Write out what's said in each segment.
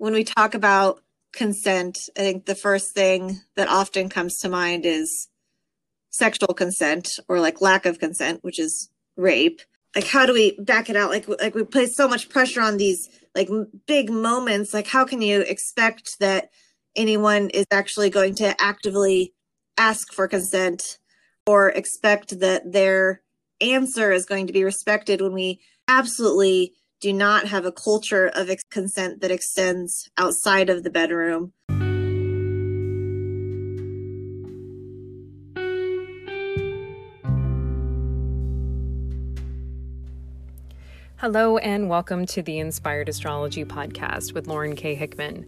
when we talk about consent, I think the first thing that often comes to mind is sexual consent or like lack of consent, which is rape. Like, how do we back it out? Like, like we place so much pressure on these like big moments. Like, how can you expect that anyone is actually going to actively ask for consent or expect that their answer is going to be respected when we absolutely do not have a culture of consent that extends outside of the bedroom. Hello, and welcome to the Inspired Astrology Podcast with Lauren K. Hickman.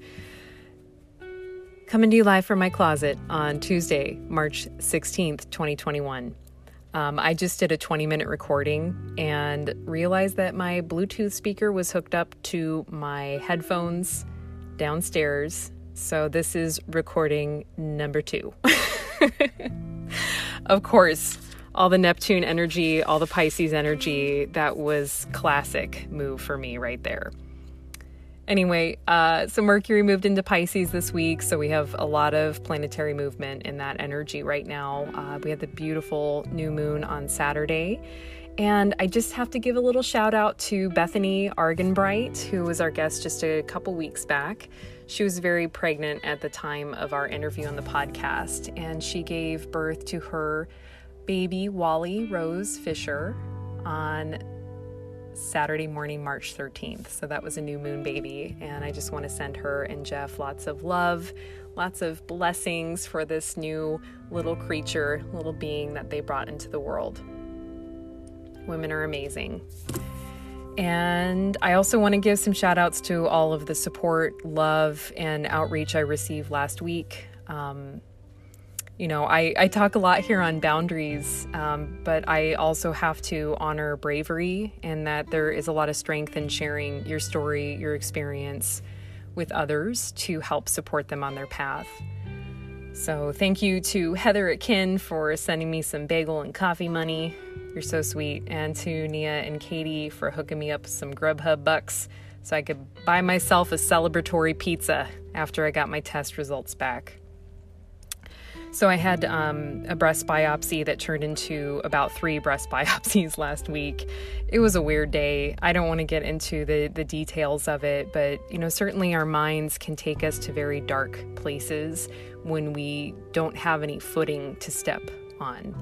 Coming to you live from my closet on Tuesday, March 16th, 2021. Um, I just did a 20 minute recording and realized that my Bluetooth speaker was hooked up to my headphones downstairs. So this is recording number two. of course, all the Neptune energy, all the Pisces energy, that was classic move for me right there. Anyway, uh, so Mercury moved into Pisces this week, so we have a lot of planetary movement in that energy right now. Uh, we had the beautiful new moon on Saturday. And I just have to give a little shout out to Bethany Argenbright, who was our guest just a couple weeks back. She was very pregnant at the time of our interview on the podcast, and she gave birth to her baby, Wally Rose Fisher, on Saturday morning, March 13th. So that was a new moon baby. And I just want to send her and Jeff lots of love, lots of blessings for this new little creature, little being that they brought into the world. Women are amazing. And I also want to give some shout outs to all of the support, love, and outreach I received last week. Um, you know, I, I talk a lot here on boundaries, um, but I also have to honor bravery and that there is a lot of strength in sharing your story, your experience with others to help support them on their path. So, thank you to Heather at Kin for sending me some bagel and coffee money. You're so sweet. And to Nia and Katie for hooking me up some Grubhub bucks so I could buy myself a celebratory pizza after I got my test results back. So I had um, a breast biopsy that turned into about three breast biopsies last week. It was a weird day. I don't want to get into the the details of it, but you know, certainly our minds can take us to very dark places when we don't have any footing to step on.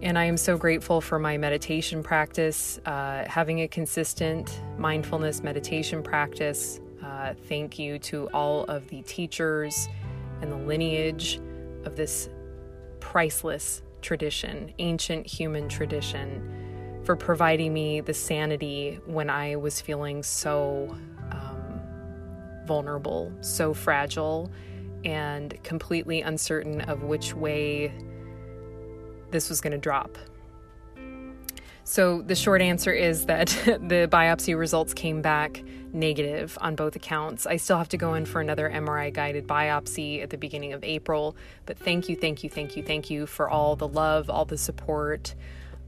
And I am so grateful for my meditation practice, uh, having a consistent mindfulness meditation practice. Uh, thank you to all of the teachers and the lineage of this priceless tradition, ancient human tradition, for providing me the sanity when I was feeling so um, vulnerable, so fragile, and completely uncertain of which way this was going to drop. So, the short answer is that the biopsy results came back negative on both accounts. I still have to go in for another MRI guided biopsy at the beginning of April. But thank you, thank you, thank you, thank you for all the love, all the support.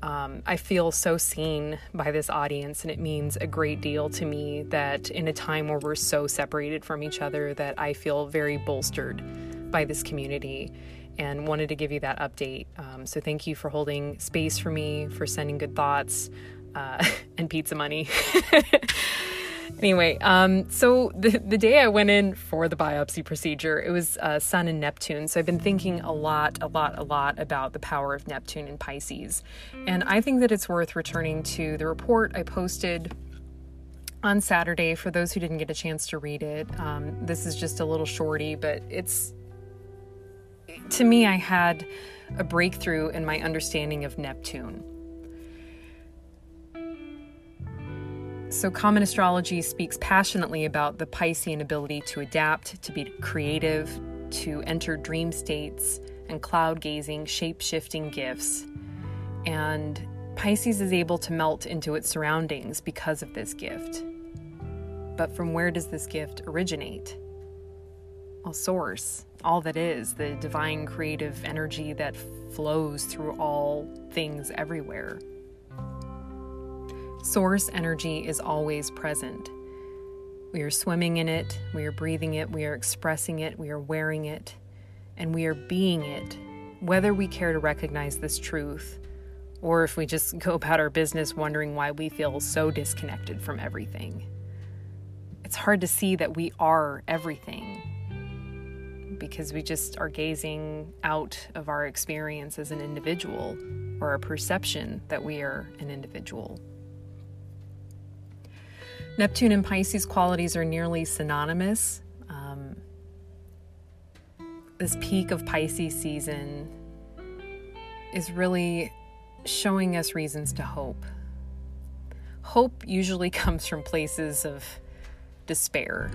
Um, I feel so seen by this audience, and it means a great deal to me that in a time where we're so separated from each other, that I feel very bolstered by this community and wanted to give you that update. Um, so thank you for holding space for me, for sending good thoughts, uh, and pizza money. anyway, um, so the, the day I went in for the biopsy procedure, it was uh, Sun and Neptune. So I've been thinking a lot, a lot, a lot about the power of Neptune in Pisces. And I think that it's worth returning to the report I posted on Saturday for those who didn't get a chance to read it. Um, this is just a little shorty, but it's to me, I had a breakthrough in my understanding of Neptune. So, common astrology speaks passionately about the Piscean ability to adapt, to be creative, to enter dream states, and cloud gazing, shape shifting gifts. And Pisces is able to melt into its surroundings because of this gift. But from where does this gift originate? Well, source all that is, the divine creative energy that flows through all things everywhere. Source energy is always present. We are swimming in it, we are breathing it, we are expressing it, we are wearing it, and we are being it, whether we care to recognize this truth or if we just go about our business wondering why we feel so disconnected from everything. It's hard to see that we are everything because we just are gazing out of our experience as an individual or our perception that we are an individual. Neptune and Pisces qualities are nearly synonymous. Um, this peak of Pisces season is really showing us reasons to hope. Hope usually comes from places of despair.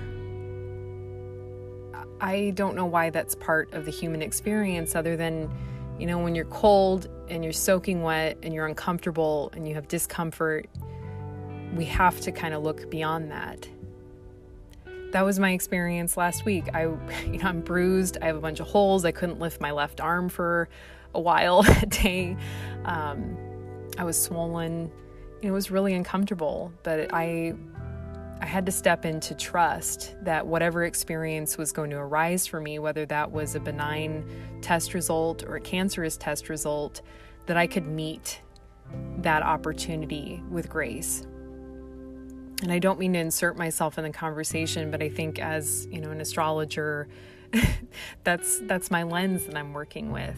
I don't know why that's part of the human experience, other than, you know, when you're cold and you're soaking wet and you're uncomfortable and you have discomfort, we have to kind of look beyond that. That was my experience last week. I, you know, I'm bruised. I have a bunch of holes. I couldn't lift my left arm for a while that day. Um, I was swollen. It was really uncomfortable, but I I had to step into trust that whatever experience was going to arise for me, whether that was a benign test result or a cancerous test result, that I could meet that opportunity with grace. And I don't mean to insert myself in the conversation, but I think as, you know, an astrologer, that's that's my lens that I'm working with.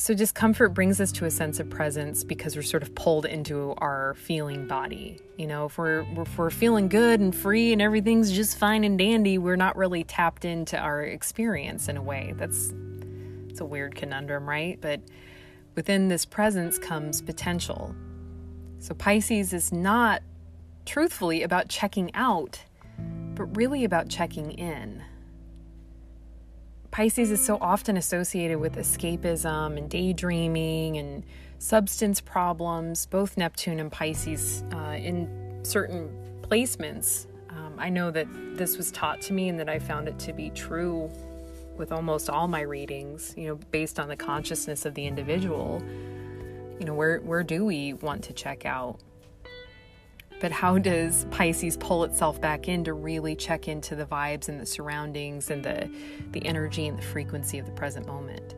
So, discomfort brings us to a sense of presence because we're sort of pulled into our feeling body. You know, if we're, if we're feeling good and free and everything's just fine and dandy, we're not really tapped into our experience in a way. That's it's a weird conundrum, right? But within this presence comes potential. So, Pisces is not truthfully about checking out, but really about checking in. Pisces is so often associated with escapism and daydreaming and substance problems, both Neptune and Pisces uh, in certain placements. Um, I know that this was taught to me and that I found it to be true with almost all my readings, you know, based on the consciousness of the individual. You know, where, where do we want to check out? But how does Pisces pull itself back in to really check into the vibes and the surroundings and the, the energy and the frequency of the present moment?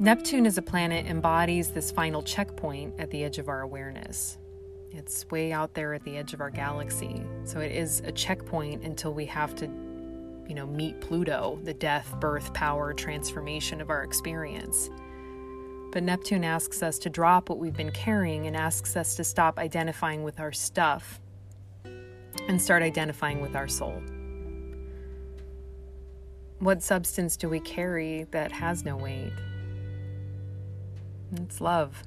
Neptune as a planet embodies this final checkpoint at the edge of our awareness. It's way out there at the edge of our galaxy. So it is a checkpoint until we have to, you know, meet Pluto, the death, birth, power, transformation of our experience. But Neptune asks us to drop what we've been carrying and asks us to stop identifying with our stuff and start identifying with our soul. What substance do we carry that has no weight? It's love.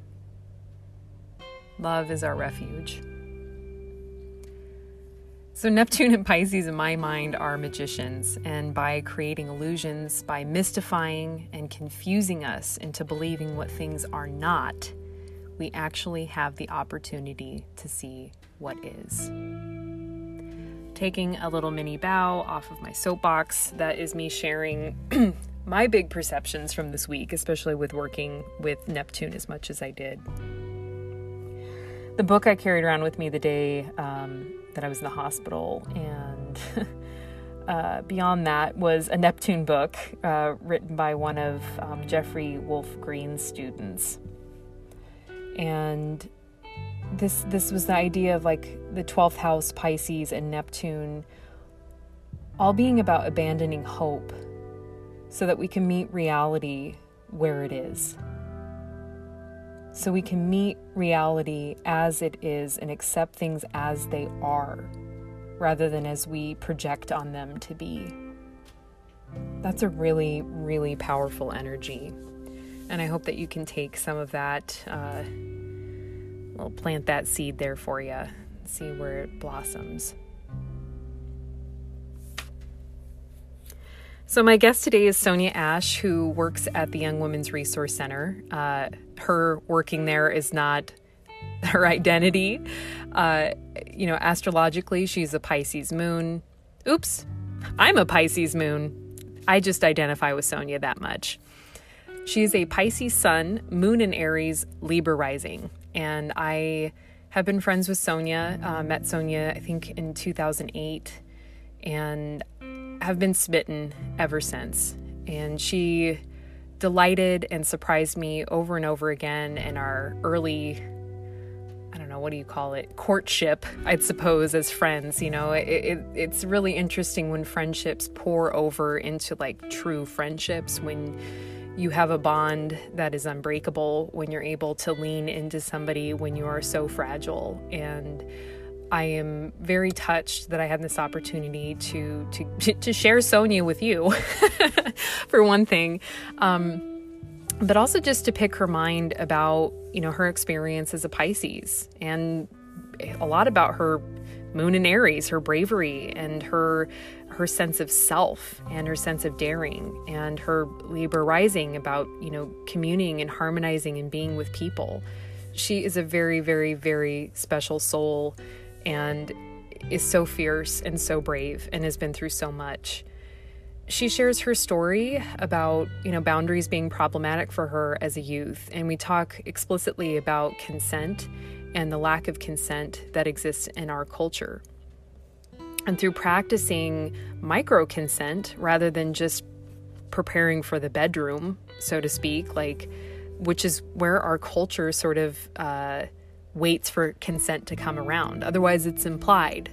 Love is our refuge. So, Neptune and Pisces, in my mind, are magicians, and by creating illusions, by mystifying and confusing us into believing what things are not, we actually have the opportunity to see what is. Taking a little mini bow off of my soapbox, that is me sharing my big perceptions from this week, especially with working with Neptune as much as I did. The book I carried around with me the day um, that I was in the hospital. And uh, beyond that was a Neptune book uh, written by one of um, Jeffrey Wolf Green's students. And this this was the idea of like the 12th house Pisces and Neptune all being about abandoning hope so that we can meet reality where it is so we can meet reality as it is and accept things as they are rather than as we project on them to be. That's a really, really powerful energy. And I hope that you can take some of that, uh, will plant that seed there for you, see where it blossoms. So, my guest today is Sonia Ashe, who works at the Young Women's Resource Center. Uh, her working there is not her identity. Uh, you know, astrologically, she's a Pisces moon. Oops, I'm a Pisces moon. I just identify with Sonia that much. She is a Pisces sun, moon in Aries, Libra rising. And I have been friends with Sonia, uh, met Sonia, I think, in 2008, and have been smitten ever since. And she delighted and surprised me over and over again in our early I don't know, what do you call it? Courtship, I'd suppose, as friends. You know, it, it, it's really interesting when friendships pour over into like true friendships, when you have a bond that is unbreakable, when you're able to lean into somebody when you are so fragile. And I am very touched that I had this opportunity to to to share Sonia with you, for one thing. Um, but also just to pick her mind about, you know, her experience as a Pisces and a lot about her moon in Aries, her bravery and her her sense of self and her sense of daring and her Libra rising about, you know, communing and harmonizing and being with people. She is a very very very special soul and is so fierce and so brave and has been through so much. She shares her story about you know boundaries being problematic for her as a youth and we talk explicitly about consent and the lack of consent that exists in our culture. And through practicing micro consent rather than just preparing for the bedroom so to speak like which is where our culture sort of uh, waits for consent to come around otherwise it's implied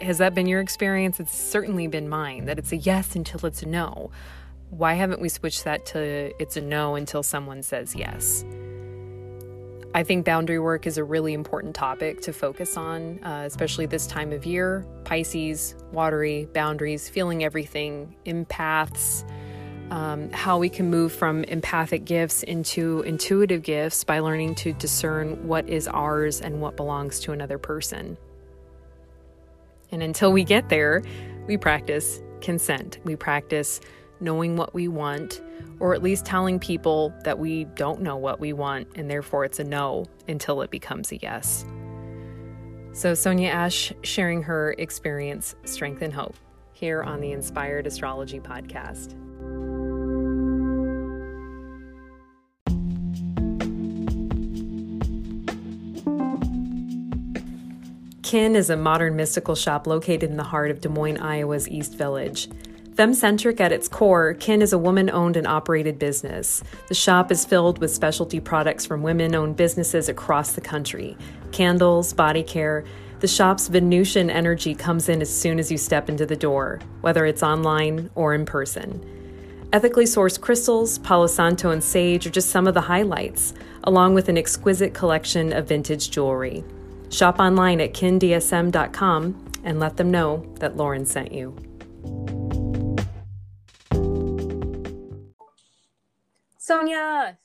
has that been your experience? It's certainly been mine that it's a yes until it's a no. Why haven't we switched that to it's a no until someone says yes? I think boundary work is a really important topic to focus on, uh, especially this time of year. Pisces, watery, boundaries, feeling everything, empaths, um, how we can move from empathic gifts into intuitive gifts by learning to discern what is ours and what belongs to another person. And until we get there, we practice consent. We practice knowing what we want, or at least telling people that we don't know what we want, and therefore it's a no until it becomes a yes. So, Sonia Ashe sharing her experience, strength, and hope here on the Inspired Astrology Podcast. Kin is a modern mystical shop located in the heart of Des Moines, Iowa's East Village. Femcentric at its core, Kin is a woman owned and operated business. The shop is filled with specialty products from women owned businesses across the country candles, body care. The shop's Venusian energy comes in as soon as you step into the door, whether it's online or in person. Ethically sourced crystals, Palo Santo, and sage are just some of the highlights, along with an exquisite collection of vintage jewelry. Shop online at kindsm.com and let them know that Lauren sent you. Sonia!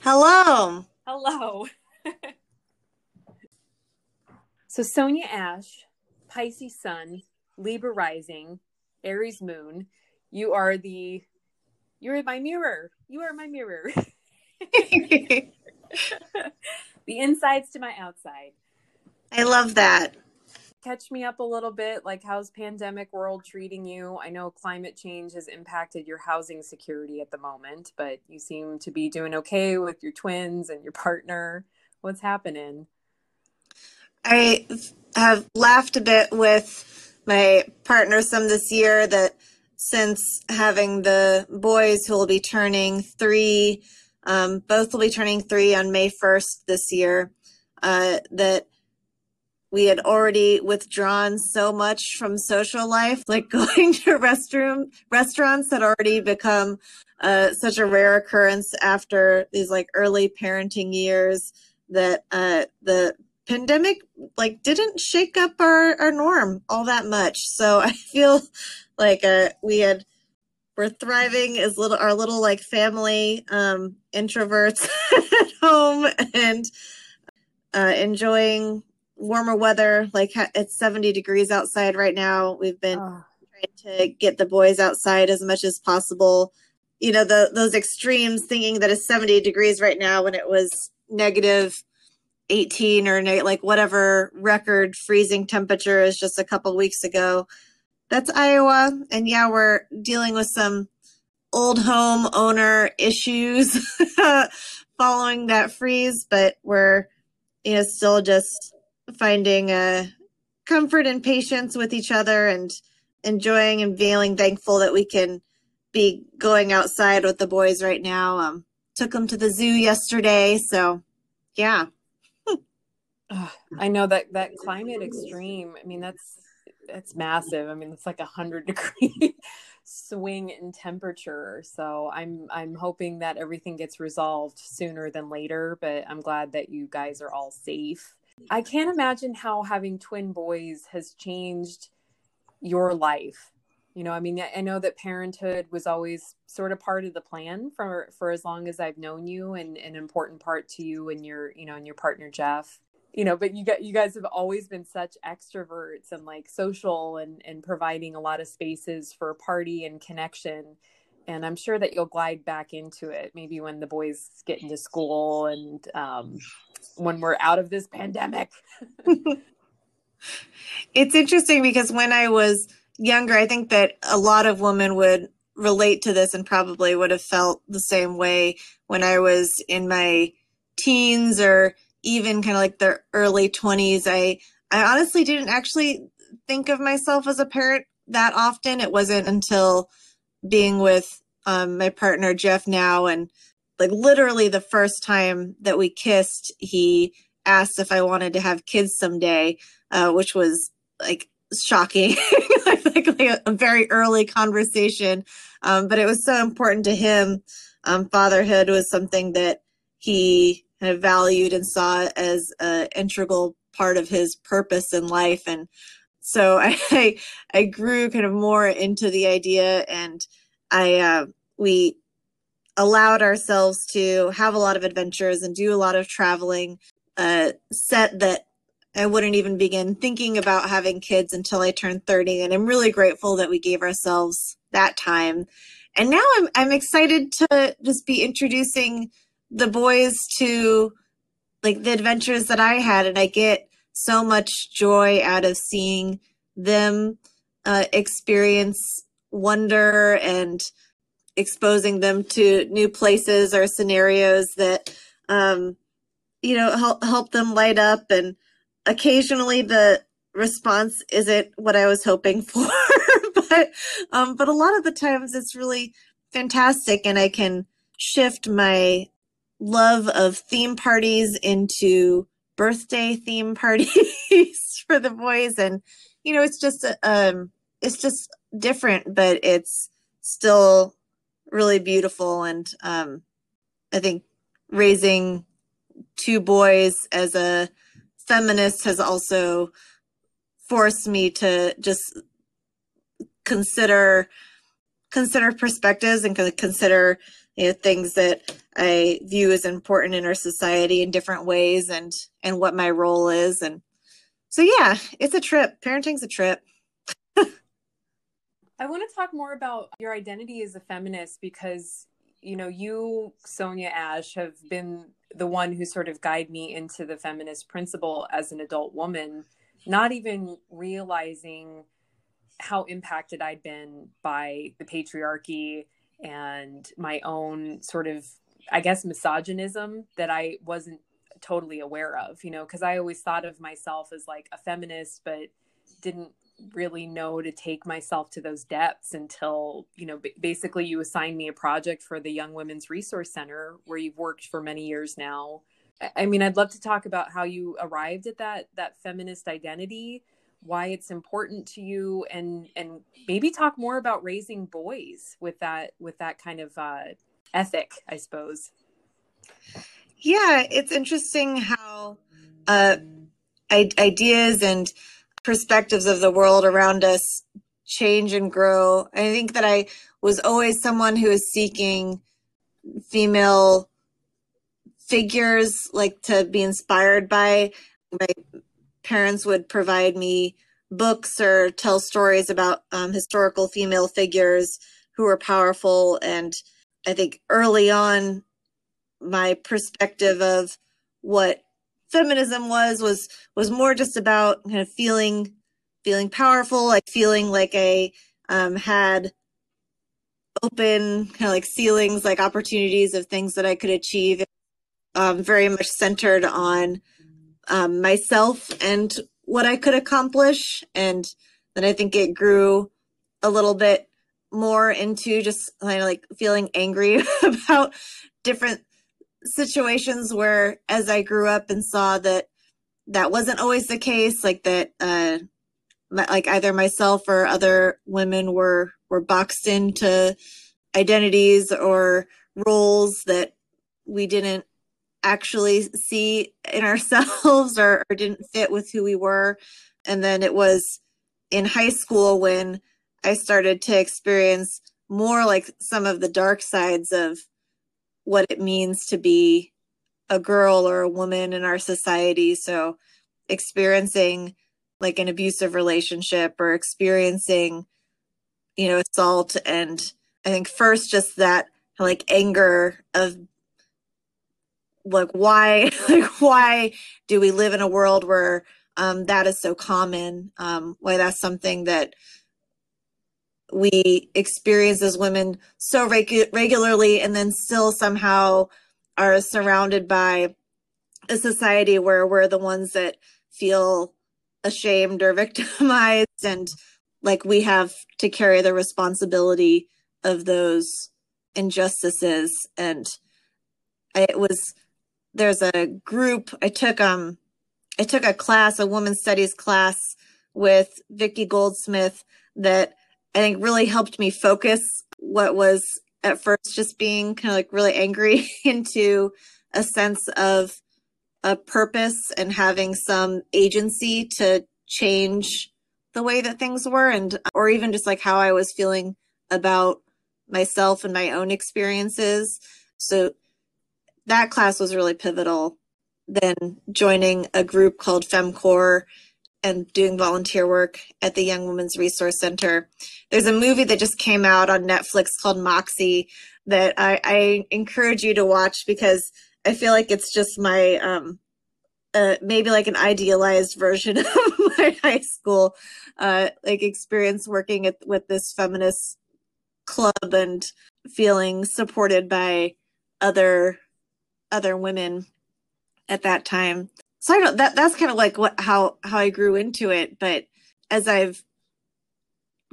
Hello! Hello! so, Sonia Ashe, Pisces Sun, Libra Rising, Aries Moon, you are the. You're my mirror. You are my mirror. the insides to my outside. I love that. Catch me up a little bit. Like, how's pandemic world treating you? I know climate change has impacted your housing security at the moment, but you seem to be doing okay with your twins and your partner. What's happening? I have laughed a bit with my partner some this year that since having the boys who will be turning three, um, both will be turning three on May 1st this year, uh, that we had already withdrawn so much from social life like going to restroom restaurants had already become uh, such a rare occurrence after these like early parenting years that uh, the pandemic like didn't shake up our, our norm all that much. So i feel like uh, we had we're thriving as little our little like family um, introverts at home and uh, enjoying warmer weather. Like it's 70 degrees outside right now. We've been oh. trying to get the boys outside as much as possible. You know, the those extremes thinking that it's 70 degrees right now when it was negative 18 or like whatever record freezing temperature is just a couple weeks ago. That's Iowa. And yeah, we're dealing with some old home owner issues following that freeze, but we're you know still just finding a comfort and patience with each other and enjoying and feeling thankful that we can be going outside with the boys right now. Um, took them to the zoo yesterday, so yeah. I know that that climate extreme. I mean, that's that's massive. I mean, it's like a hundred degree swing in temperature. So I'm I'm hoping that everything gets resolved sooner than later. But I'm glad that you guys are all safe. I can't imagine how having twin boys has changed your life. You know, I mean, I know that parenthood was always sort of part of the plan for for as long as I've known you, and an important part to you and your, you know, and your partner Jeff you know but you got you guys have always been such extroverts and like social and and providing a lot of spaces for party and connection and i'm sure that you'll glide back into it maybe when the boys get into school and um, when we're out of this pandemic. It's interesting because when i was younger i think that a lot of women would relate to this and probably would have felt the same way when i was in my teens or even kind of like the early 20s i i honestly didn't actually think of myself as a parent that often. It wasn't until being with um, my partner jeff now and like literally the first time that we kissed he asked if i wanted to have kids someday uh, which was like shocking like, like, a very early conversation um, but it was so important to him um, fatherhood was something that he kind of valued and saw as an integral part of his purpose in life. And so I, I grew kind of more into the idea and I, uh, we allowed ourselves to have a lot of adventures and do a lot of traveling, uh, set that I wouldn't even begin thinking about having kids until I turned 30. And I'm really grateful that we gave ourselves that time. And now I'm, I'm excited to just be introducing the boys to like the adventures that I had, and I get so much joy out of seeing them uh, experience wonder and exposing them to new places or scenarios that um, you know help help them light up. And occasionally the response isn't what I was hoping for but um, but a lot of the times it's really fantastic and I can shift my love of theme parties into birthday theme parties for the boys. And you know it's just um it's just different but it's still really beautiful. And um i think raising two boys as a feminist has also forced me to just consider consider perspectives and consider you know things that I view as important in our society in different ways and and what my role is. And so yeah it's a trip. Parenting's a trip. I want to talk more about your identity as a feminist because you know you Sonia Ashe have been the one who sort of guide me into the feminist principle as an adult woman not even realizing how impacted I'd been by the patriarchy and my own sort of I guess misogynism that I wasn't totally aware of, you know, because I always thought of myself as like a feminist, but didn't really know to take myself to those depths until, you know, b- basically you assigned me a project for the Young Women's Resource Center where you've worked for many years now. I mean, I'd love to talk about how you arrived at that that feminist identity, why it's important to you, and and maybe talk more about raising boys with that with that kind of uh, ethic, I suppose. Yeah, it's interesting how uh, ideas and perspectives of the world around us change and grow. I think that I was always someone who was seeking female figures, like to be inspired by. My parents would provide me books or tell stories about um, historical female figures who were powerful and I think early on, my perspective of what feminism was was was more just about kind of feeling feeling powerful, like feeling like I um, had open kind of like ceilings, like opportunities of things that I could achieve. um, very much centered on um, myself and what I could accomplish. And then I think it grew a little bit more into just kind of like feeling angry about different situations where as I grew up and saw that that wasn't always the case, like that, uh, like either myself or other women were, were boxed into identities or roles that we didn't actually see in ourselves or, or didn't fit with who we were. And then it was in high school when I started to experience more like some of the dark sides of what it means to be a girl or a woman in our society. So experiencing like an abusive relationship or experiencing, you know, assault. And I think first just that like anger of like why like why do we live in a world where um, that is so common um, why that's something that we experience as women so regu- regularly and then still somehow are surrounded by a society where we're the ones that feel ashamed or victimized and like we have to carry the responsibility of those injustices. And it was there's a group I took um I took a class, a women's studies class with Vicki Goldsmith that I think really helped me focus what was at first just being kind of like really angry into a sense of a purpose and having some agency to change the way that things were and or even just like how I was feeling about myself and my own experiences. So that class was really pivotal. Then joining a group called FemCore and doing volunteer work at the Young Women's Resource Center. There's a movie that just came out on Netflix called Moxie that I, I encourage you to watch because I feel like it's just my um, uh, maybe like an idealized version of my high school uh, like experience working at, with this feminist club and feeling supported by other other women at that time. So I don't that that's kind of like what how how I grew into it, but as I've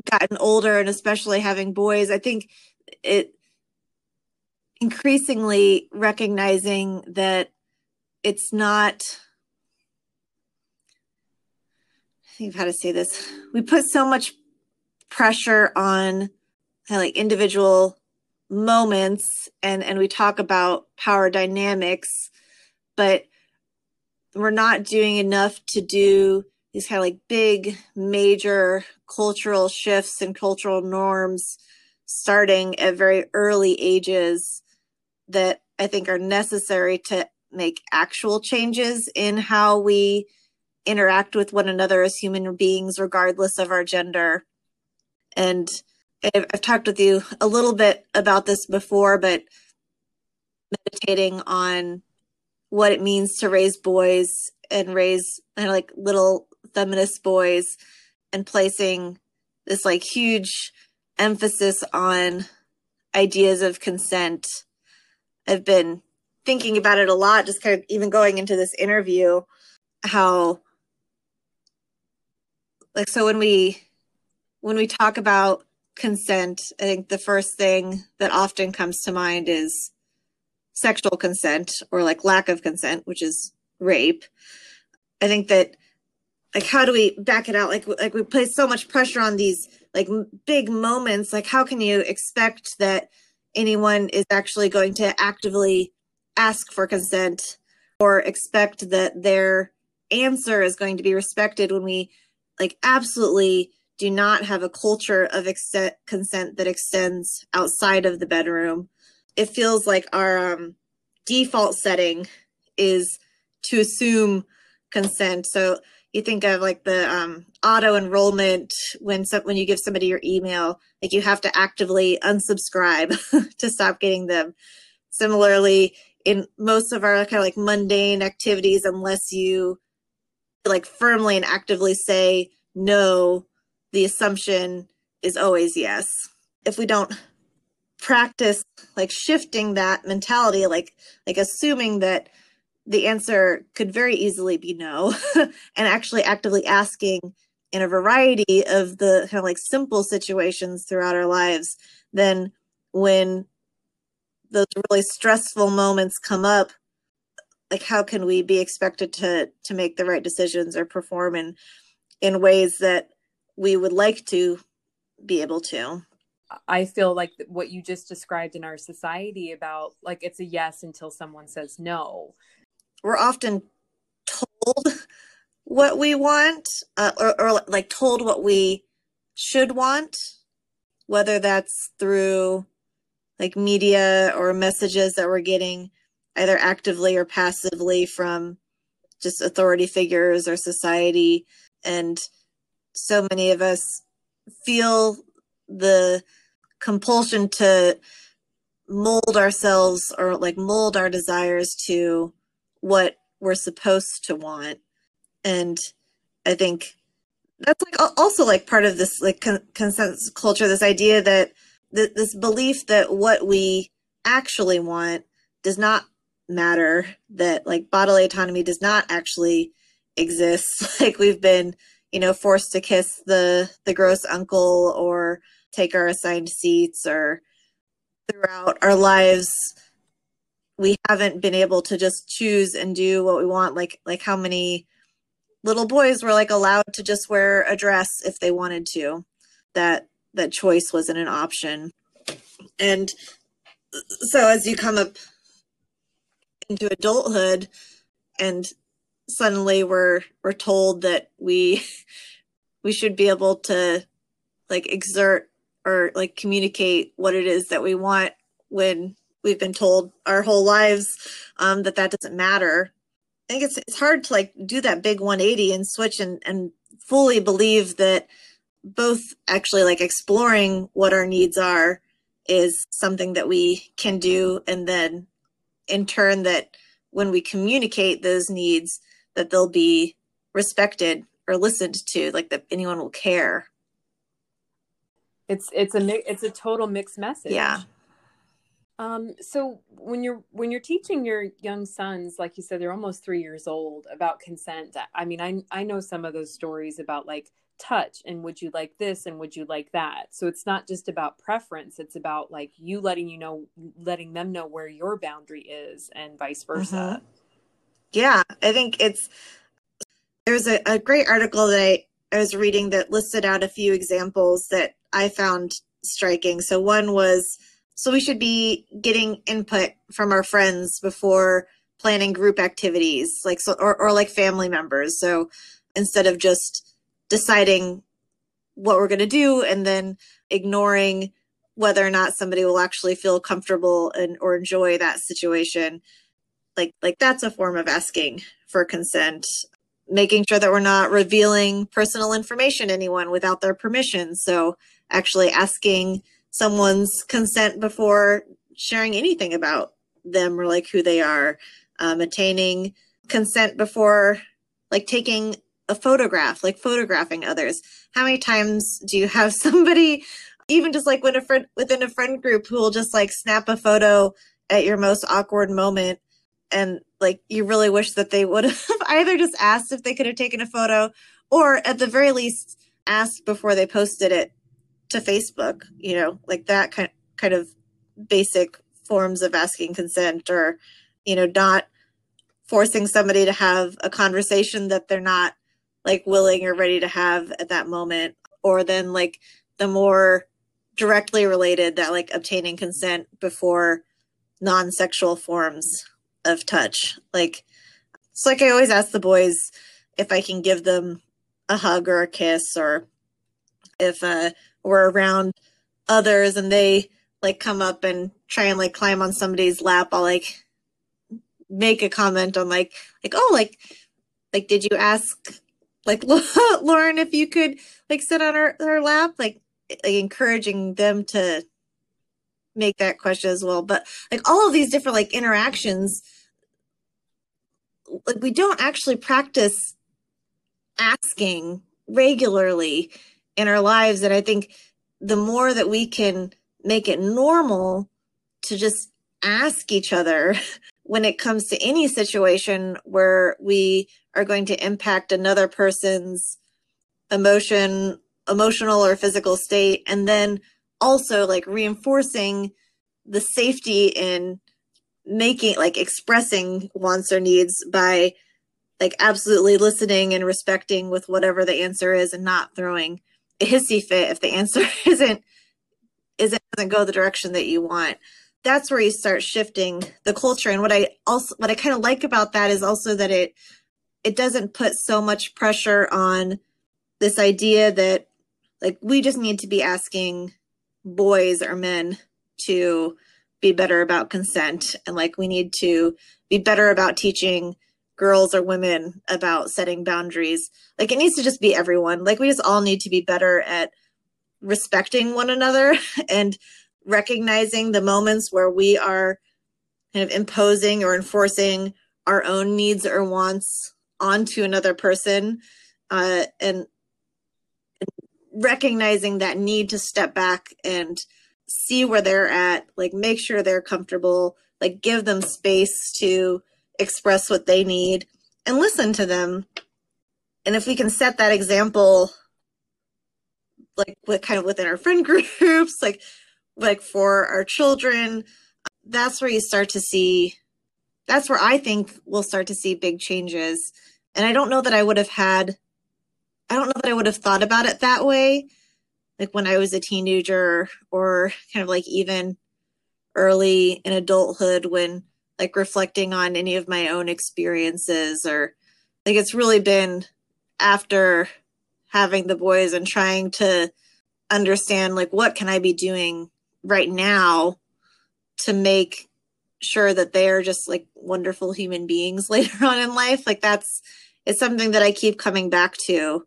gotten older and especially having boys, I think it increasingly recognizing that it's not I think how to say this. We put so much pressure on like individual moments and and we talk about power dynamics but we're not doing enough to do these kind of like big major cultural shifts and cultural norms starting at very early ages that i think are necessary to make actual changes in how we interact with one another as human beings regardless of our gender. And I've, talked with you a little bit about this before, but meditating on what it means to raise boys and raise kind of like little feminist boys and placing this like huge emphasis on ideas of consent. I've been thinking about it a lot, just kind of even going into this interview, how like so when we when we talk about consent, I think the first thing that often comes to mind is sexual consent or like lack of consent, which is rape. I think that like how do we back it out like like we place so much pressure on these like big moments like how can you expect that anyone is actually going to actively ask for consent or expect that their answer is going to be respected when we like absolutely do not have a culture of ex- consent that extends outside of the bedroom. It feels like our um, default setting is to assume consent. So you think of like the um, auto enrollment when some, when you give somebody your email, like you have to actively unsubscribe to stop getting them. Similarly, in most of our kind of like mundane activities, unless you like firmly and actively say no the assumption is always yes. If we don't practice like shifting that mentality like like assuming that the answer could very easily be no and actually actively asking in a variety of the kind of like simple situations throughout our lives then when those really stressful moments come up like how can we be expected to to make the right decisions or perform in in ways that we would like to be able to I feel like what you just described in our society about like it's a yes until someone says no. We're often told what we want uh, or, or like told what we should want, whether that's through like media or messages that we're getting either actively or passively from just authority figures or society. And so many of us feel the compulsion to mold ourselves or like mold our desires to what we're supposed to want. And i think that's like also like part of this like con- consensus culture this idea that th- this belief that what we actually want does not matter that like bodily autonomy does not actually exist. Like we've been you know forced to kiss the the gross uncle or take our assigned seats or throughout our lives we haven't been able to just choose and do what we want. Like like how many little boys were like allowed to just wear a dress if they wanted to. That that choice wasn't an option. And so as you come up into adulthood and suddenly we're we're told that we we should be able to like exert or like communicate what it is that we want when we've been told our whole lives um, that that doesn't matter. I think it's it's hard to like do that big 180 and switch and and fully believe that both actually like exploring what our needs are is something that we can do and then in turn that when we communicate those needs that they'll be respected or listened to like that anyone will care it's it's a it's a total mixed message. Yeah. Um, so when you're when you're teaching your young sons, like you said, they're almost three years old about consent. I mean, I I know some of those stories about like touch and would you like this and would you like that. So it's not just about preference; it's about like you letting you know, letting them know where your boundary is, and vice versa. Mm-hmm. Yeah, I think it's there's a, a great article that I, I was reading that listed out a few examples that I found striking. So one was so we should be getting input from our friends before planning group activities, like so or, or like family members. So instead of just deciding what we're going to do and then ignoring whether or not somebody will actually feel comfortable and or enjoy that situation like like that's a form of asking for consent making sure that we're not revealing personal information to anyone without their permission. So actually asking someone's consent before sharing anything about them or like who they are. Um, attaining consent before like taking a photograph like photographing others. How many times do you have somebody even just like when a friend within a friend group who will just like snap a photo at your most awkward moment and like you really wish that they would have either just asked if they could have taken a photo or at the very least asked before they posted it to Facebook, you know, like that kind kind of basic forms of asking consent or, you know, not forcing somebody to have a conversation that they're not like willing or ready to have at that moment. Or then like the more directly related that like obtaining consent before non-sexual forms of touch. Like it's like i always ask the boys if i can give them a hug or a kiss or if uh or around others and they like come up and try and like climb on somebody's lap i'll like make a comment on like like oh like like did you ask like lauren if you could like sit on her, her lap? Like, like encouraging them to make that question as well but like all of these different like interactions like we don't actually practice asking regularly in our lives and i think the more that we can make it normal to just ask each other when it comes to any situation where we are going to impact another person's emotion emotional or physical state and then also like reinforcing the safety in making like expressing wants or needs by like absolutely listening and respecting with whatever the answer is and not throwing a hissy fit if the answer isn't isn't doesn't go the direction that you want. That's where you start shifting the culture. And what i also what i kind of like about that is also that it it doesn't put so much pressure on this idea that like we just need to be asking boys or men to be better about consent. And like we need to be better about teaching girls or women about setting boundaries. Like it needs to just be everyone. Like we just all need to be better at respecting one another and recognizing the moments where we are kind of imposing or enforcing our own needs or wants onto another person. Uh, and recognizing that need to step back and see where they're at, like make sure they're comfortable, like give them space to express what they need and listen to them. And if we can set that example like with kind of within our friend groups, like like for our children, that's where you start to see that's where I think we'll start to see big changes. And I don't know that I would have had I don't know that I would have thought about it that way, like when I was a teenager or kind of like even early in adulthood when like reflecting on any of my own experiences or like it's really been after having the boys and trying to understand like what can I be doing right now to make sure that they are just like wonderful human beings later on in life? Like that's it's something that I keep coming back to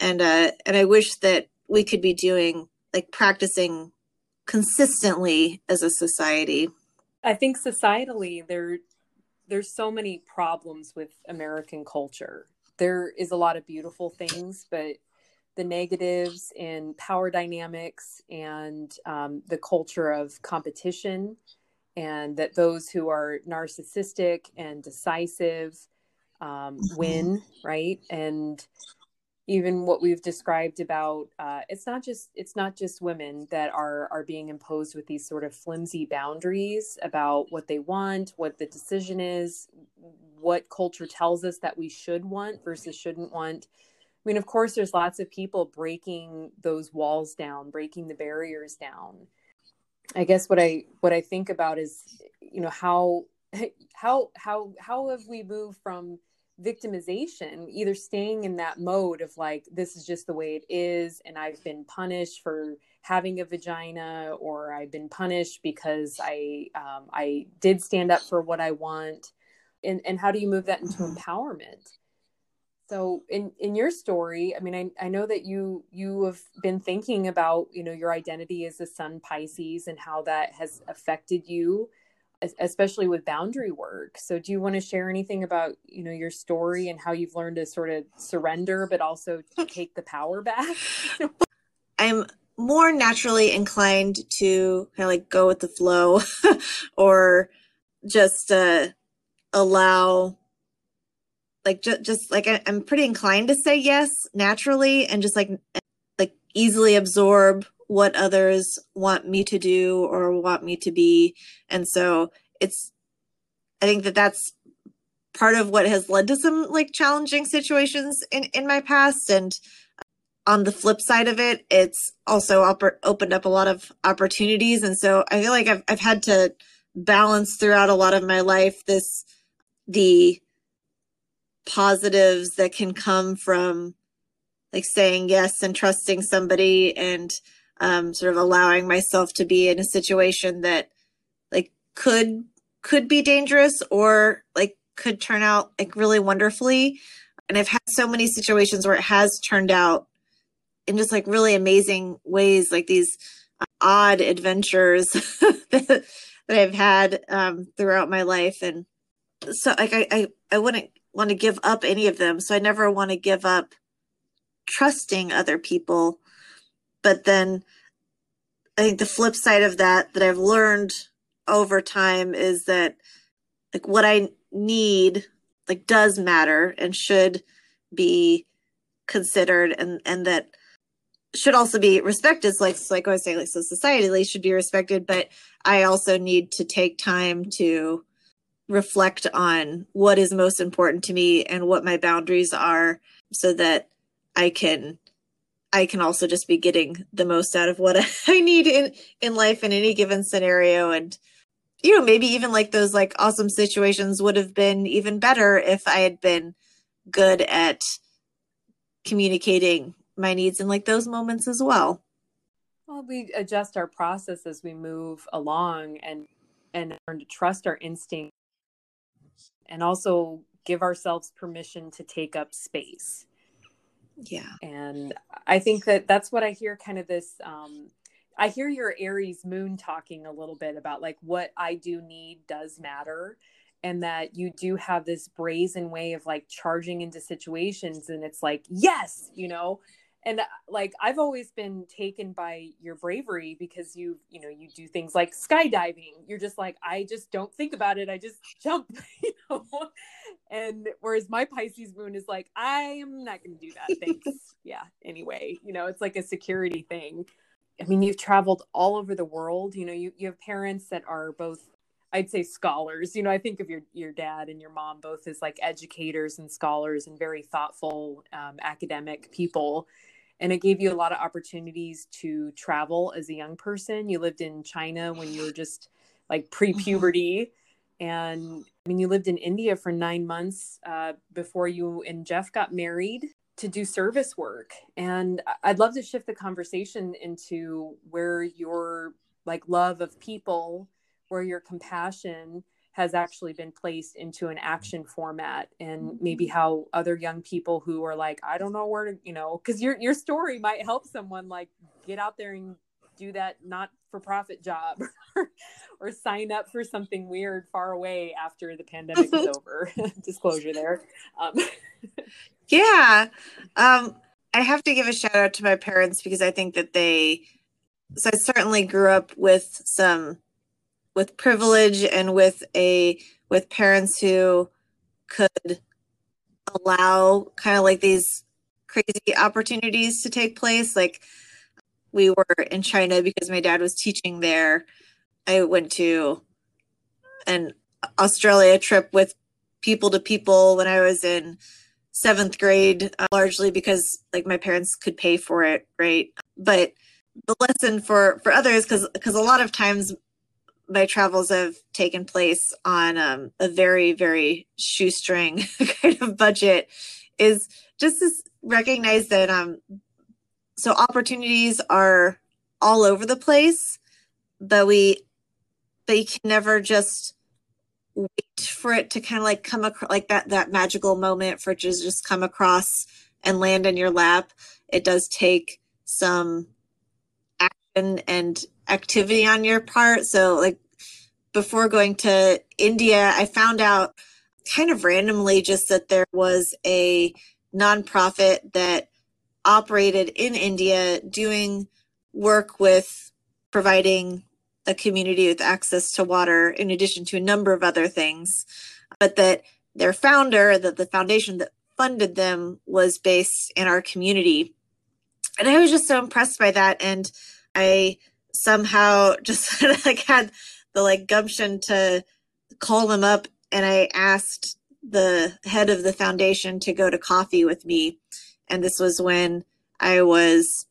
and uh and i wish that we could be doing like practicing consistently as a society. I think societally there there's so many problems with american culture. There is a lot of beautiful things but the negatives in power dynamics and um, the culture of competition and that those who are narcissistic and decisive um, win right? And even what we've described about uh, it's not just it's not just women that are are being imposed with these sort of flimsy boundaries about what they want what the decision is what culture tells us that we should want versus shouldn't want. I mean of course there's lots of people breaking those walls down breaking the barriers down. I guess what i what i think about is you know how how how how have we moved from victimization, either staying in that mode of like, this is just the way it is, and I've been punished for having a vagina, or I've been punished because I um, I did stand up for what I want, and and how do you move that into mm-hmm. empowerment? So in in your story, I mean, I, I know that you you have been thinking about you know your identity as a Sun Pisces and how that has affected you especially with boundary work. So do you want to share anything about, you know, your story and how you've learned to sort of surrender but also take the power back? I'm more naturally inclined to kind of like go with the flow or just uh allow like just just like I, I'm pretty inclined to say yes naturally and just like like easily absorb what others want me to do or want me to be. And so it's, I think that that's part of what has led to some like challenging situations in, in my past. And um, on the flip side of it, it's also op- opened up a lot of opportunities. And so I feel like I've, I've had to balance throughout a lot of my life this, the positives that can come from like saying yes and trusting somebody and um, sort of allowing myself to be in a situation that like could could be dangerous or like could turn out like really wonderfully. And i've had so many situations where it has turned out in just like really amazing ways like these uh, odd adventures that, that i've had um, throughout my life. And so like I, I i wouldn't want to give up any of them. So i never want to give up trusting other people but then I think the flip side of that that I've learned over time is that like what I need like does matter and should be considered and and that should also be respected. Like like I was saying like so societally should be respected but I also need to take time to reflect on what is most important to me and what my boundaries are so that I can I can also just be getting the most out of what I need in in life in any given scenario and you know maybe even like those like awesome situations would have been even better if I had been good at communicating my needs in like those moments as well. Well, we adjust our process as we move along and and learn to trust our instinct and also give ourselves permission to take up space. Yeah. And I think that that's what I hear kind of this um I hear your Aries moon talking a little bit about like what I do need does matter and that you do have this brazen way of like charging into situations and it's like yes, you know, and uh, like i've always been taken by your bravery because you you know you do things like skydiving. You're just like i just don't think about it. I just jump you know? And whereas my pisces moon is like i'm not going to do that. Thanks. Yeah anyway you know it's like a security thing. I mean you've traveled all over the world. You know you, you have parents that are both I'd say scholars. You know, I think of your your dad and your mom both as like educators and scholars and very thoughtful um, academic people and it gave you a lot of opportunities to travel as a young person. You lived in China when you were just like pre puberty. And I mean, you lived in India for nine months uh, before you and Jeff got married to do service work. And I'd love to shift the conversation into where your like love of people, where your compassion has actually been placed into an action format and maybe mm-hmm. how other young people who are like i don't know where to you know because your your story might help someone like get out there and do that not for profit job or, sign up for something weird far away after the pandemic is over disclosure there um. yeah um i have to give a shout out to my parents because i think that they so i certainly grew up with some with privilege and with a with parents who could allow kind of like these crazy opportunities to take place like we were in China because my dad was teaching there I went to an Australia trip with people to people when I was in seventh grade, uh, largely because like my parents could pay for it, right? But the lesson for for others, because because a lot of times my travels have taken place on um, a very very shoestring kind of budget is just to recognize that um so opportunities are all over the place but we but you can never just wait for it to kind of like come across like that that magical moment for it to just come across and land in your lap. It does take some action and activity on your part. So, like, before going to India, I found out kind of randomly just that there was a nonprofit that operated in India doing work with providing a community with access to water in addition to a number of other things but that their founder that the foundation that funded them was based in our community and i was just so impressed by that and i somehow just like had the like gumption to call them up and I asked the head of the foundation to go to coffee with me. And this was when I was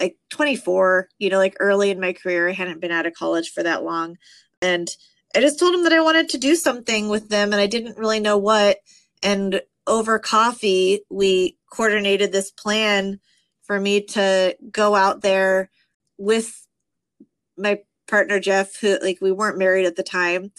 like 24, you know, like early in my career. I hadn't been out of college for that long. And I just told him that I wanted to do something with them and I didn't really know what. And over coffee, we coordinated this plan for me to go out there with my partner Jeff, who like we weren't married at the time,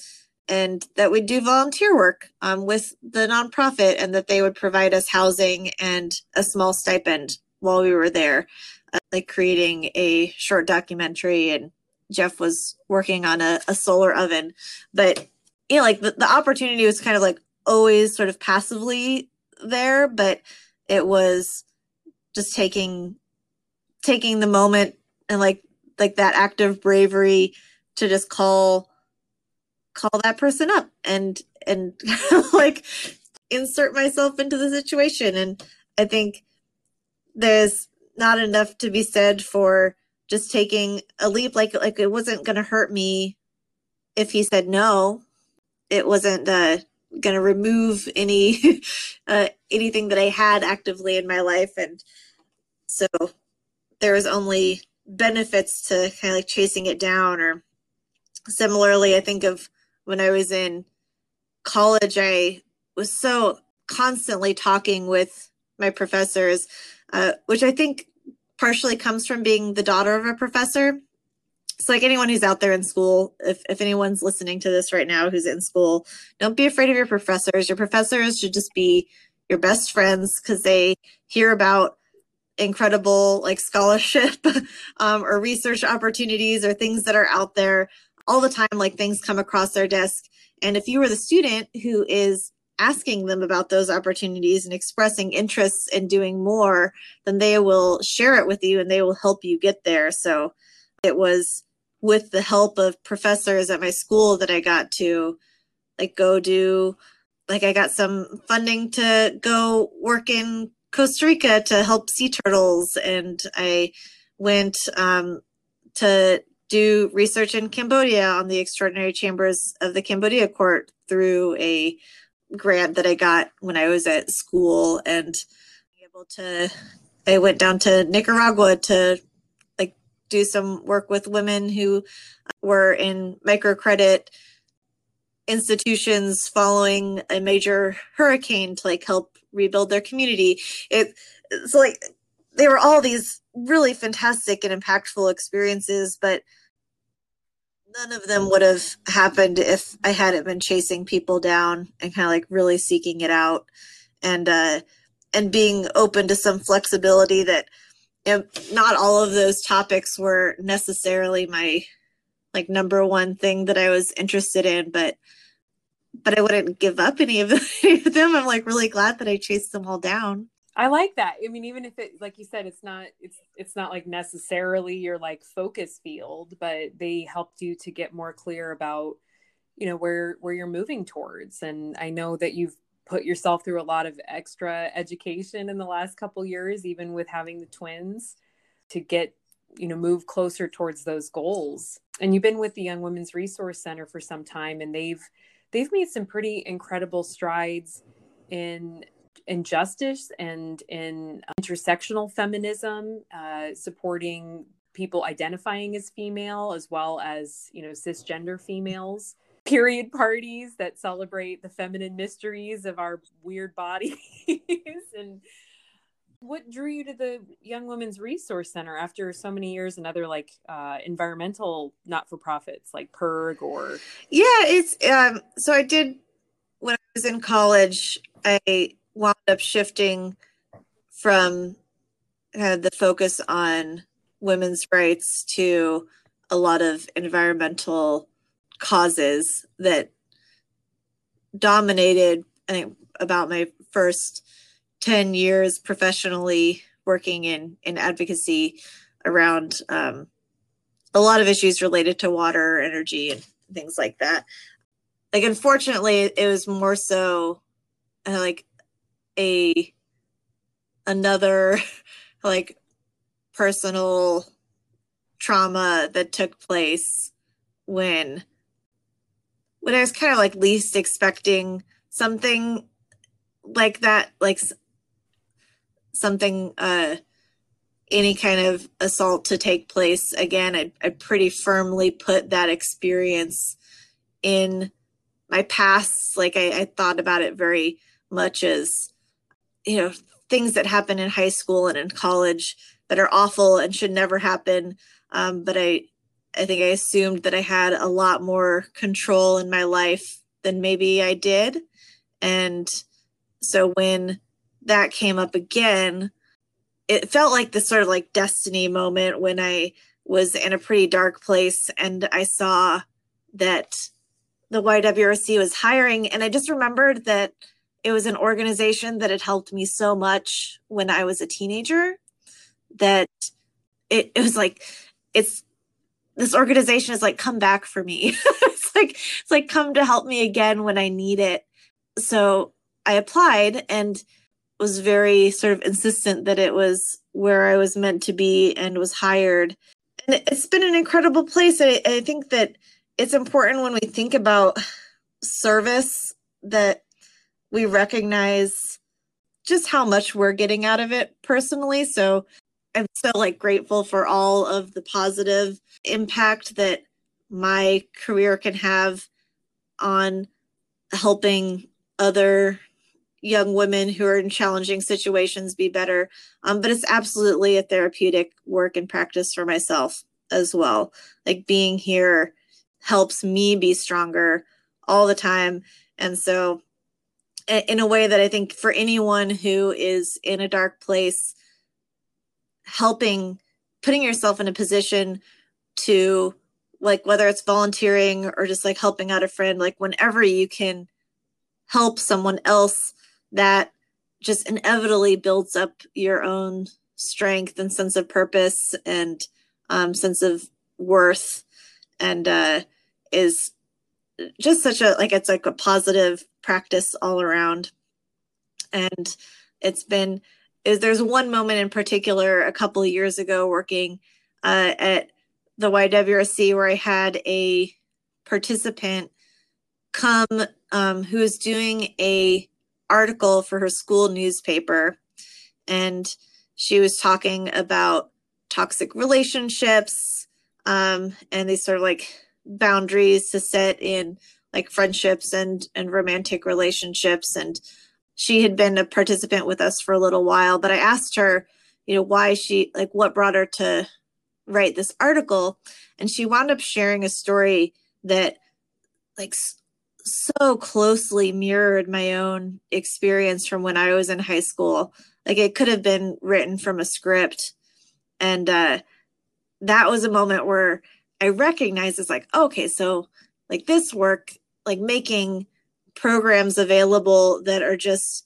and that we'd do volunteer work um, with the nonprofit, and that they would provide us housing and a small stipend while we were there, uh, like creating a short documentary. And Jeff was working on a, a solar oven, but you know, like the, the opportunity was kind of like always sort of passively there, but it was just taking taking the moment and like like that act of bravery to just call call that person up and and like insert myself into the situation. And i think there's not enough to be said for just taking a leap. Like like it wasn't going to hurt me if he said no. It wasn't uh, going to remove any uh, anything that i had actively in my life. And so there was only benefits to kind of like chasing it down or similarly i think of when i was in college i was so constantly talking with my professors uh, which i think partially comes from being the daughter of a professor. So like anyone who's out there in school if, if anyone's listening to this right now who's in school don't be afraid of your professors. Your professors should just be your best friends because they hear about incredible like scholarship um, or research opportunities or things that are out there. All the time like things come across their desk. And if you are the student who is asking them about those opportunities and expressing interests in doing more then they will share it with you and they will help you get there. So it was with the help of professors at my school that i got to like go do like i got some funding to go work in Costa Rica to help sea turtles, and I went um, to do research in Cambodia on the Extraordinary Chambers of the Cambodia Court through a grant that I got when I was at school, and able to. I went down to Nicaragua to like do some work with women who were in microcredit institutions following a major hurricane to like help rebuild their community. It like they were all these really fantastic and impactful experiences, but none of them would have happened if I hadn't been chasing people down and kind of like really seeking it out and uh and being open to some flexibility that you know, not all of those topics were necessarily my like number one thing that I was interested in, but but I wouldn't give up any of, them. I'm like really glad that I chased them all down. I like that. I mean, even if it, like you said, it's not, it's, it's not like necessarily your like focus field, but they helped you to get more clear about, you know, where, where you're moving towards. And I know that you've put yourself through a lot of extra education in the last couple years, even with having the twins to get, you know, move closer towards those goals. And you've been with the Young Women's Resource Center for some time and they've, they've made some pretty incredible strides in in justice and in intersectional feminism, uh, supporting people identifying as female as well as you know cisgender females. Period parties that celebrate the feminine mysteries of our weird bodies and what drew you to the young women's resource center after so many years and other like uh, environmental not-for-profits like PIRG or yeah it's um so i did when i was in college i wound up shifting from kind of the focus on women's rights to a lot of environmental causes that dominated i think about my first 10 years professionally working in in advocacy around um, a lot of issues related to water energy and things like that. Like unfortunately it was more so uh, like a another like personal trauma that took place when when I was kind of like least expecting something like that like something uh any kind of assault to take place again i i pretty firmly put that experience in my past. Like I, I thought about it very much as you know things that happen in high school and in college that are awful and should never happen. Um, but i i think i assumed that i had a lot more control in my life than maybe i did. And so when that came up again, it felt like this sort of like destiny moment when I was in a pretty dark place and I saw that the YWRC was hiring. And I just remembered that it was an organization that had helped me so much when I was a teenager that it, it was like, it's this organization is like come back for me. it's like it's like come to help me again when I need it. So I applied and was very sort of insistent that it was where I was meant to be and was hired. And it's been an incredible place. I, I think that it's important when we think about service that we recognize just how much we're getting out of it personally. So I'm so like grateful for all of the positive impact that my career can have on helping other young women who are in challenging situations be better. Um, but it's absolutely a therapeutic work and practice for myself as well. Like being here helps me be stronger all the time. And so, in a way that I think for anyone who is in a dark place, helping, putting yourself in a position to, like, whether it's volunteering or just like helping out a friend, like, whenever you can help someone else, that just inevitably builds up your own strength and sense of purpose and um, sense of worth and uh, is just such a like it's like a positive practice all around. And it's been is there's one moment in particular a couple of years ago working uh, at the YWRC where I had a participant come um, who was doing a article for her school newspaper and she was talking about toxic relationships um, and these sort of like boundaries to set in like friendships and and romantic relationships and she had been a participant with us for a little while but i asked her you know why she like what brought her to write this article and she wound up sharing a story that like so closely mirrored my own experience from when i was in high school. Like it could have been written from a script. And uh that was a moment where I recognized it's like, okay, so like this work, like making programs available that are just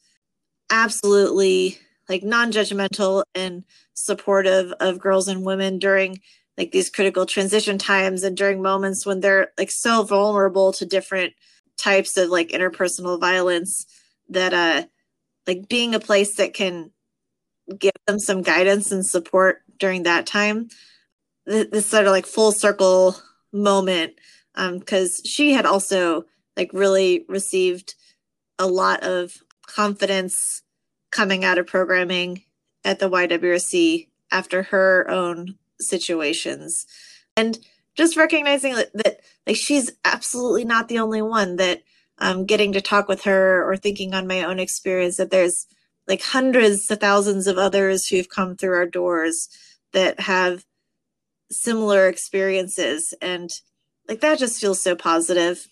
absolutely like non-judgmental and supportive of girls and women during like these critical transition times and during moments when they're like so vulnerable to different types of like interpersonal violence that uh like being a place that can give them some guidance and support during that time this sort of like full circle moment um because um, she had also like really received a lot of confidence coming out of programming at the YWRC after her own situations. And just recognizing that, that like she's absolutely not the only one that um, getting to talk with her or thinking on my own experience that there's like hundreds to thousands of others who've come through our doors that have similar experiences. And like that just feels so positive.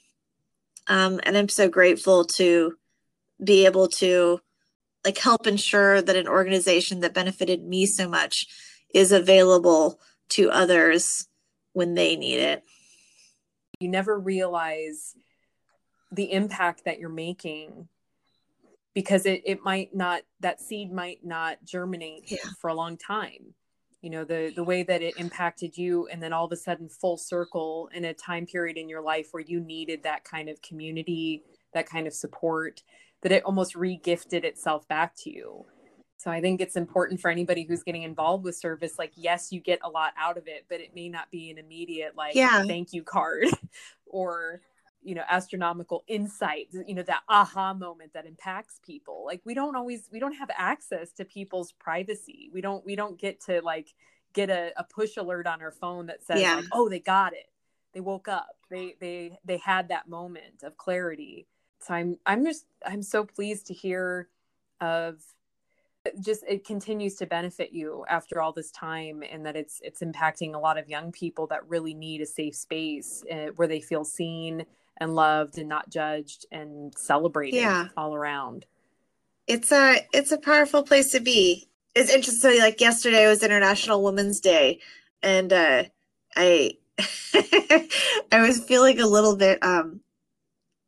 Um, and i'm so grateful to be able to like help ensure that an organization that benefited me so much is available to others when they need it. You never realize the impact that you're making because it, it might not that seed might not germinate yeah. for a long time. You know the the way that it impacted you and then all of a sudden full circle in a time period in your life where you needed that kind of community that kind of support that it almost regifted itself back to you so i think it's important for anybody who's getting involved with service like yes you get a lot out of it but it may not be an immediate like yeah. thank you card or you know astronomical insight you know that aha moment that impacts people. Like we don't always we don't have access to people's privacy. We don't we don't get to like get a, a push alert on our phone that says yeah. like oh they got it. They woke up. They they they had that moment of clarity. So i'm i'm just i'm so pleased to hear of just it continues to benefit you after all this time and that it's it's impacting a lot of young people that really need a safe space uh, where they feel seen and loved and not judged and celebrated yeah. all around. It's a it's a powerful place to be. It's interesting. Like yesterday was International Women's Day, and uh, I I was feeling a little bit um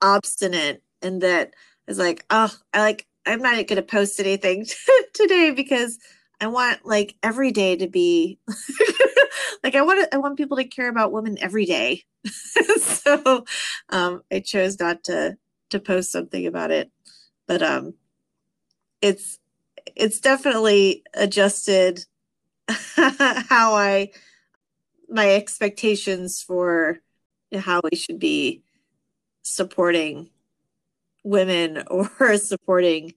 obstinate, and that I was like, oh, I like I'm not going to post anything today because I want like every day to be like I want I want people to care about women every day. so um, I chose not to to post something about it, but um, it's it's definitely adjusted how I my expectations for how we should be supporting women or supporting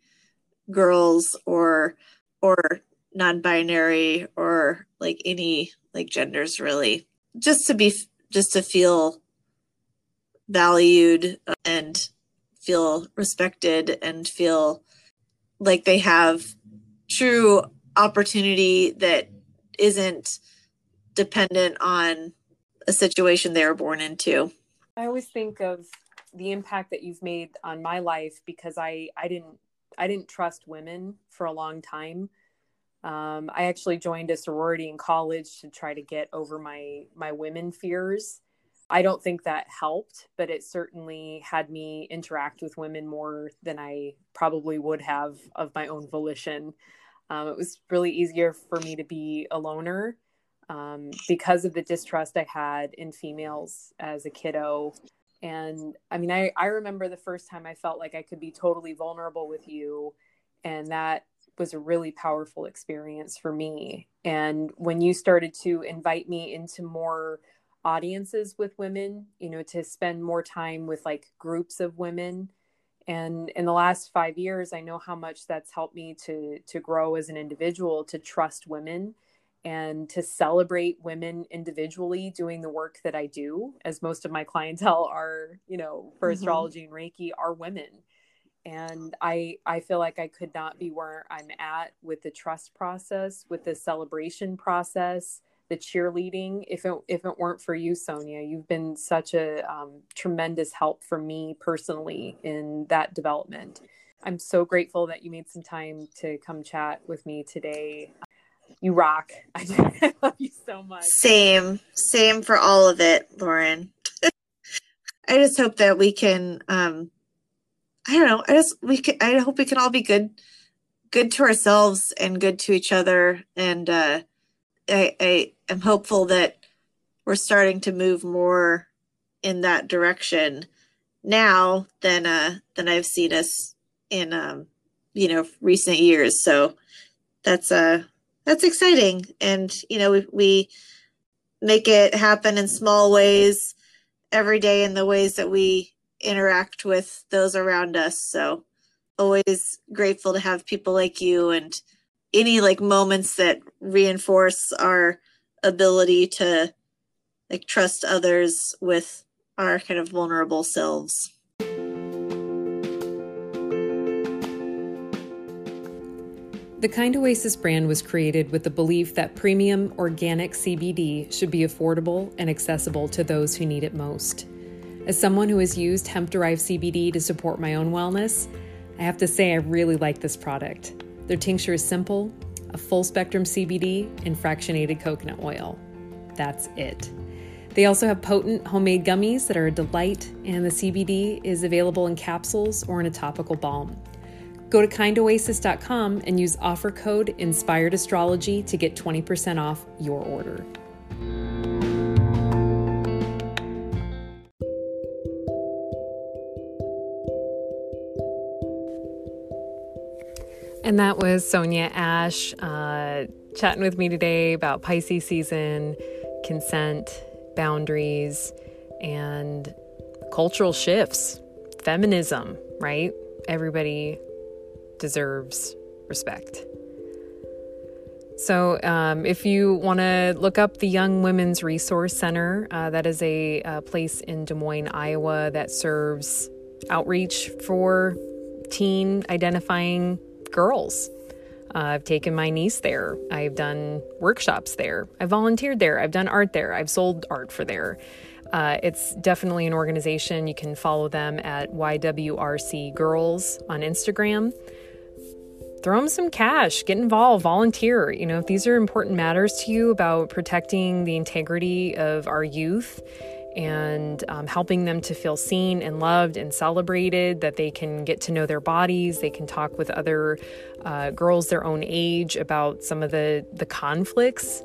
girls or or non-binary or like any like genders really just to be just to feel valued and feel respected and feel like they have true opportunity that isn't dependent on a situation they were born into. I always think of the impact that you've made on my life because I I didn't I didn't trust women for a long time. Um, I actually joined a sorority in college to try to get over my my women fears. I don't think that helped, but it certainly had me interact with women more than I probably would have of my own volition. Um, it was really easier for me to be a loner um, because of the distrust I had in females as a kiddo. And I mean, I, I remember the first time I felt like I could be totally vulnerable with you. And that was a really powerful experience for me. And when you started to invite me into more audiences with women, you know, to spend more time with like groups of women. And in the last five years, I know how much that's helped me to to grow as an individual, to trust women and to celebrate women individually doing the work that I do, as most of my clientele are, you know, for mm-hmm. astrology and Reiki are women. And I I feel like I could not be where I'm at with the trust process, with the celebration process, the cheerleading. If it if it weren't for you, Sonia, you've been such a um, tremendous help for me personally in that development. I'm so grateful that you made some time to come chat with me today you rock. I, love you so much. Same, same for all of it, Lauren. I just hope that we can. um I don't know. I just we can. I hope we can all be good, good to ourselves and good to each other. And uh, I, I am hopeful that we're starting to move more in that direction now than uh than I've seen us in um you know recent years. So that's uh that's exciting. And you know we, we make it happen in small ways every day in the ways that we interact with those around us. So always grateful to have people like you and any like moments that reinforce our ability to like trust others with our kind of vulnerable selves The Kind Oasis brand was created with the belief that premium organic CBD should be affordable and accessible to those who need it most. As someone who has used hemp derived CBD to support my own wellness, I have to say I really like this product. Their tincture is simple, a full spectrum CBD, and fractionated coconut oil. That's it. They also have potent homemade gummies that are a delight, and the CBD is available in capsules or in a topical balm. Go to kindoasis.com and use offer code Inspired Astrology to get 20% off your order. And that was Sonia Ashe uh, chatting with me today about Pisces season, consent, boundaries, and cultural shifts, feminism, right? Everybody deserves respect. So, um, if you want to look up the Young Women's Resource Center, uh, that is a, a, place in Des Moines, Iowa, that serves outreach for teen identifying girls. Uh, I've taken my niece there. I've done workshops there. I've volunteered there. I've done art there. I've sold art for there. Uh, it's definitely an organization. You can follow them at YWRC Girls on Instagram throw them some cash, get involved, volunteer. You know, if these are important matters to you about protecting the integrity of our youth and um, helping them to feel seen and loved and celebrated, that they can get to know their bodies, they can talk with other uh, girls their own age about some of the, the conflicts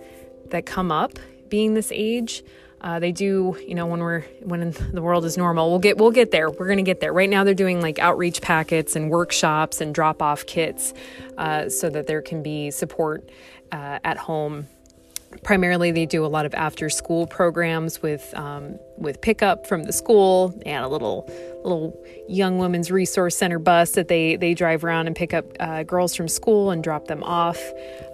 that come up being this age. Uh, they do, you know, when we're when the world is normal, we'll get we'll get there. We're gonna get there. Right now, they're doing like outreach packets and workshops and drop off kits, uh, so that there can be support uh, at home primarily they do a lot of after school programs with um, with pickup from the school and a little little young women's resource center bus that they they drive around and pick up uh, girls from school and drop them off.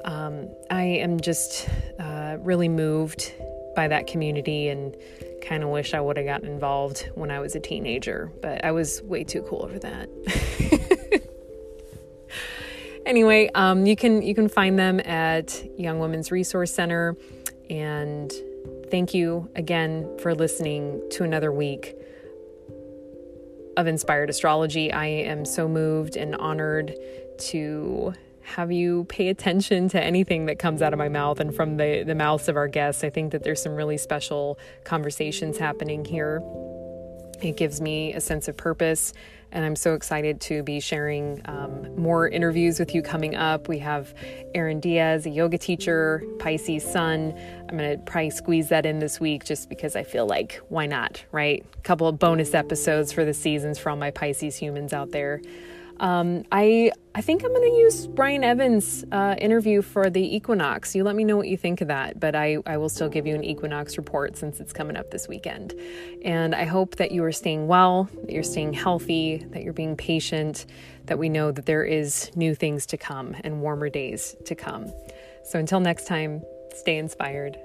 Um, I am just uh, really moved by that community and kind of wish I would have gotten involved when I was a teenager, but I was way too cool for that. anyway, um, you can you can find them at Young Women's Resource Center, and thank you again for listening to another week of Inspired Astrology. I am so moved and honored to have you pay attention to anything that comes out of my mouth and from the, the mouths of our guests. I think that there's some really special conversations happening here. It gives me a sense of purpose and I'm so excited to be sharing um, more interviews with you coming up. We have Aaron Diaz, a yoga teacher, Pisces sun. I'm going to probably squeeze that in this week just because I feel like why not, right? A couple of bonus episodes for the seasons for all my Pisces humans out there. Um, I I think I'm going to use Brian Evans' uh, interview for the equinox. You let me know what you think of that, but I, I will still give you an equinox report since it's coming up this weekend. And I hope that you are staying well, that you're staying healthy, that you're being patient, that we know that there is new things to come and warmer days to come. So until next time, stay inspired.